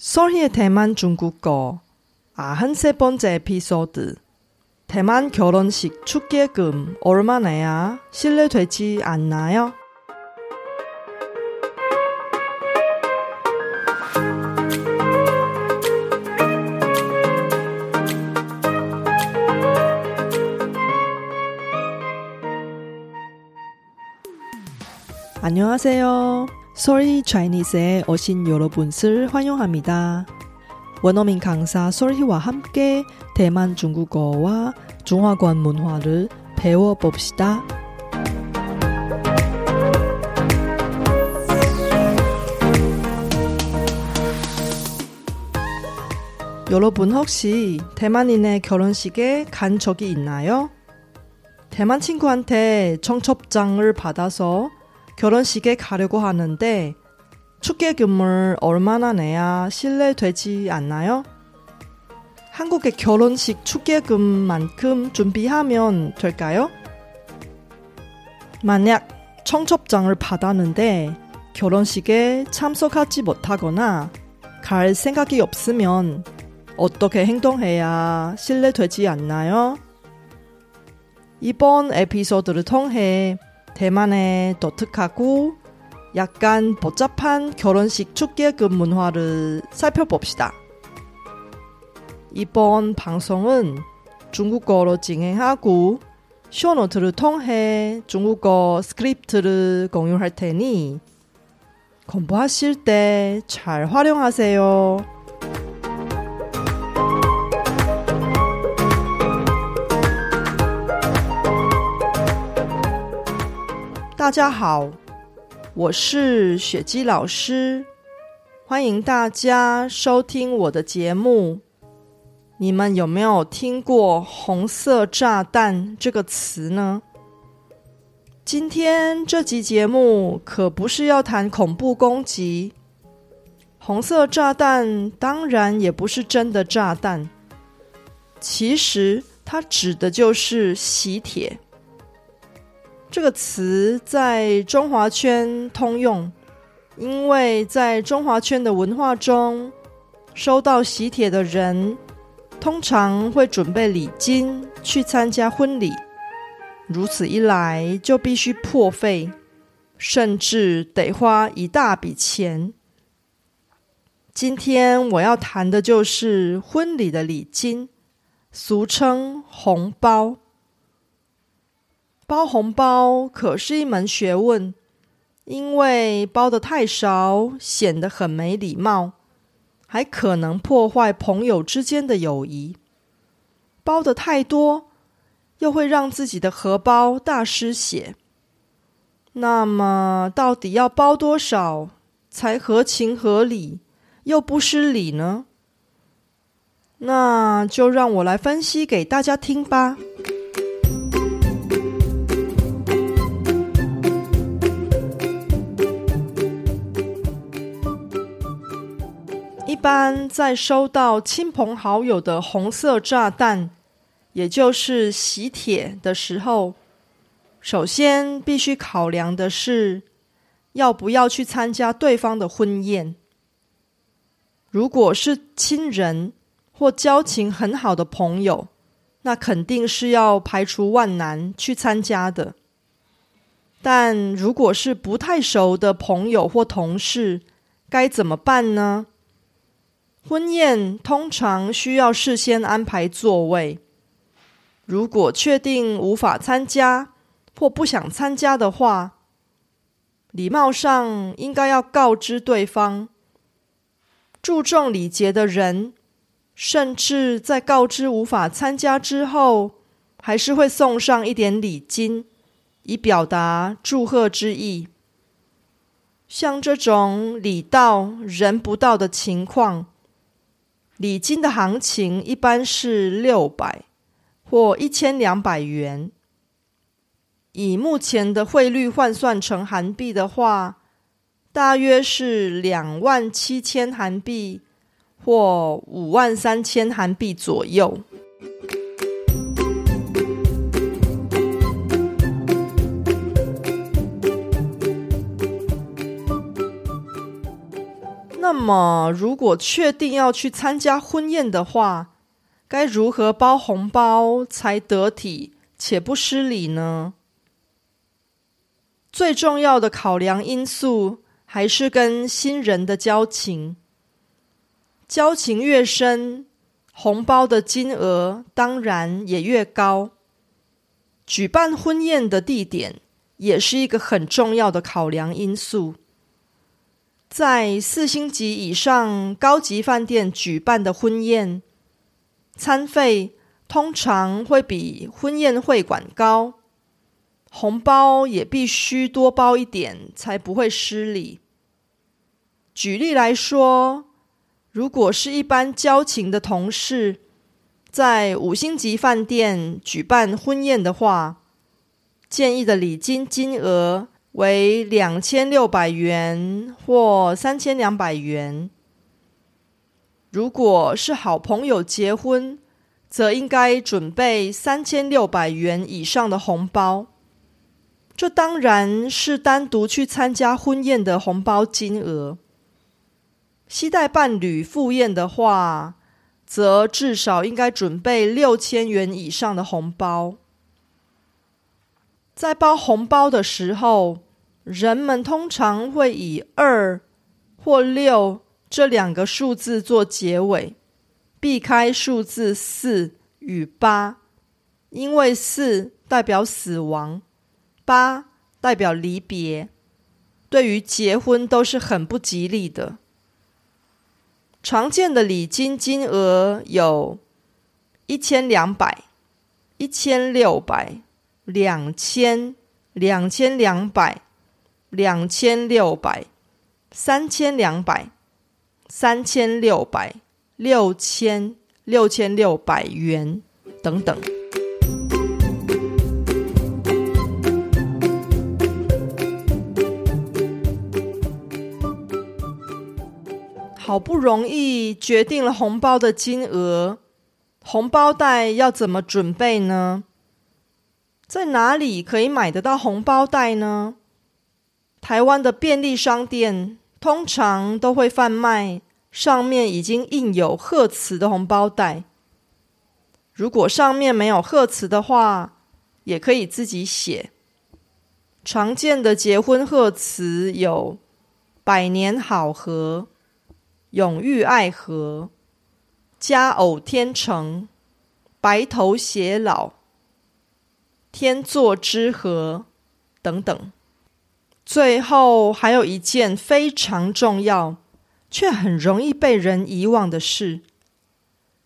설희의 대만 중국어 아흔세 번째 에피소드 대만 결혼식 축계금 얼마 내야 실례되지 않나요? 안녕하세요. 솔희 차이니스에 오신 여러분을 환영합니다. 원어민 강사 솔희와 함께 대만 중국어와 중화권 문화를 배워봅시다. 여러분 혹시 대만인의 결혼식에 간 적이 있나요? 대만 친구한테 청첩장을 받아서 결혼식에 가려고 하는데 축계금을 얼마나 내야 실례되지 않나요? 한국의 결혼식 축계금만큼 준비하면 될까요? 만약 청첩장을 받았는데 결혼식에 참석하지 못하거나 갈 생각이 없으면 어떻게 행동해야 실례되지 않나요? 이번 에피소드를 통해 대만의 독특하고 약간 복잡한 결혼식 축계금 문화를 살펴봅시다. 이번 방송은 중국어로 진행하고 쇼노트를 통해 중국어 스크립트를 공유할 테니 공부하실 때 잘 활용하세요. 大家好，我是雪姬老师，欢迎大家收听我的节目。你们有没有听过“红色炸弹”这个词呢？今天这集节目可不是要谈恐怖攻击，红色炸弹当然也不是真的炸弹，其实它指的就是喜帖。这个词在中华圈通用，因为在中华圈的文化中，收到喜帖的人通常会准备礼金去参加婚礼，如此一来就必须破费，甚至得花一大笔钱。今天我要谈的就是婚礼的礼金，俗称红包。包红包可是一门学问，因为包的太少显得很没礼貌，还可能破坏朋友之间的友谊；包的太多，又会让自己的荷包大失血。那么，到底要包多少才合情合理又不失礼呢？那就让我来分析给大家听吧。般在收到亲朋好友的红色炸弹，也就是喜帖的时候，首先必须考量的是要不要去参加对方的婚宴。如果是亲人或交情很好的朋友，那肯定是要排除万难去参加的。但如果是不太熟的朋友或同事，该怎么办呢？婚宴通常需要事先安排座位。如果确定无法参加或不想参加的话，礼貌上应该要告知对方。注重礼节的人，甚至在告知无法参加之后，还是会送上一点礼金，以表达祝贺之意。像这种礼到人不到的情况。礼金的行情一般是六百或一千两百元，以目前的汇率换算成韩币的话，大约是两万七千韩币或五万三千韩币左右。那么，如果确定要去参加婚宴的话，该如何包红包才得体且不失礼呢？最重要的考量因素还是跟新人的交情，交情越深，红包的金额当然也越高。举办婚宴的地点也是一个很重要的考量因素。在四星级以上高级饭店举办的婚宴，餐费通常会比婚宴会馆高，红包也必须多包一点，才不会失礼。举例来说，如果是一般交情的同事，在五星级饭店举办婚宴的话，建议的礼金金额。为两千六百元或三千两百元。如果是好朋友结婚，则应该准备三千六百元以上的红包。这当然是单独去参加婚宴的红包金额。期待伴侣赴宴的话，则至少应该准备六千元以上的红包。在包红包的时候，人们通常会以二或六这两个数字做结尾，避开数字四与八，因为四代表死亡，八代表离别，对于结婚都是很不吉利的。常见的礼金金额有一千两百。一千六百、两千、两千两百、两千六百、三千两百、三千六百、六千、六千六百元等等。好不容易决定了红包的金额。红包袋要怎么准备呢？在哪里可以买得到红包袋呢？台湾的便利商店通常都会贩卖上面已经印有贺词的红包袋。如果上面没有贺词的话，也可以自己写。常见的结婚贺词有“百年好合”“永浴爱河”。佳偶天成，白头偕老，天作之合等等。最后还有一件非常重要却很容易被人遗忘的事，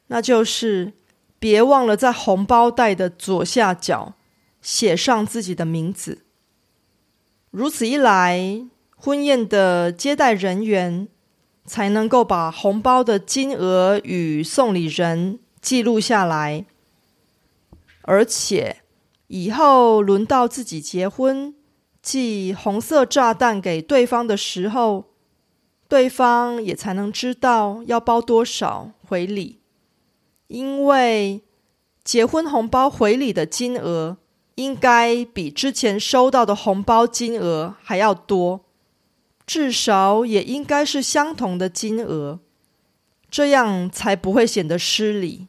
那就是别忘了在红包袋的左下角写上自己的名字。如此一来，婚宴的接待人员。才能够把红包的金额与送礼人记录下来，而且以后轮到自己结婚寄红色炸弹给对方的时候，对方也才能知道要包多少回礼，因为结婚红包回礼的金额应该比之前收到的红包金额还要多。至少也应该是相同的金额，这样才不会显得失礼。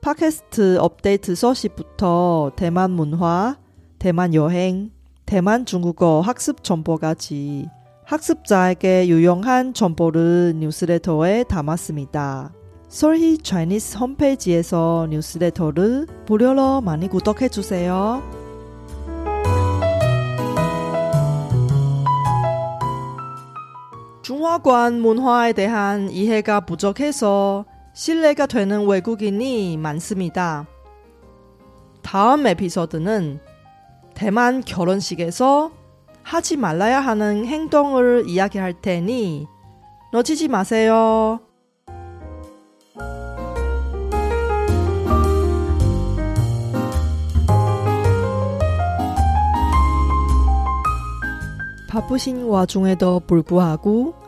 팟캐스트 업데이트 소식부터 대만 문화, 대만 여행, 대만 중국어 학습 정보까지 학습자에게 유용한 정보를 뉴스레터에 담았습니다. 솔희 차이니스 홈페이지에서 뉴스레터를 무료로 많이 구독해 주세요. 중화권 문화에 대한 이해가 부족해서 신뢰가 되는 외국인이 많습니다. 다음 에피소드는 대만 결혼식에서 하지 말아야 하는 행동을 이야기할 테니 놓치지 마세요。 바쁘신 와중에도 불구하고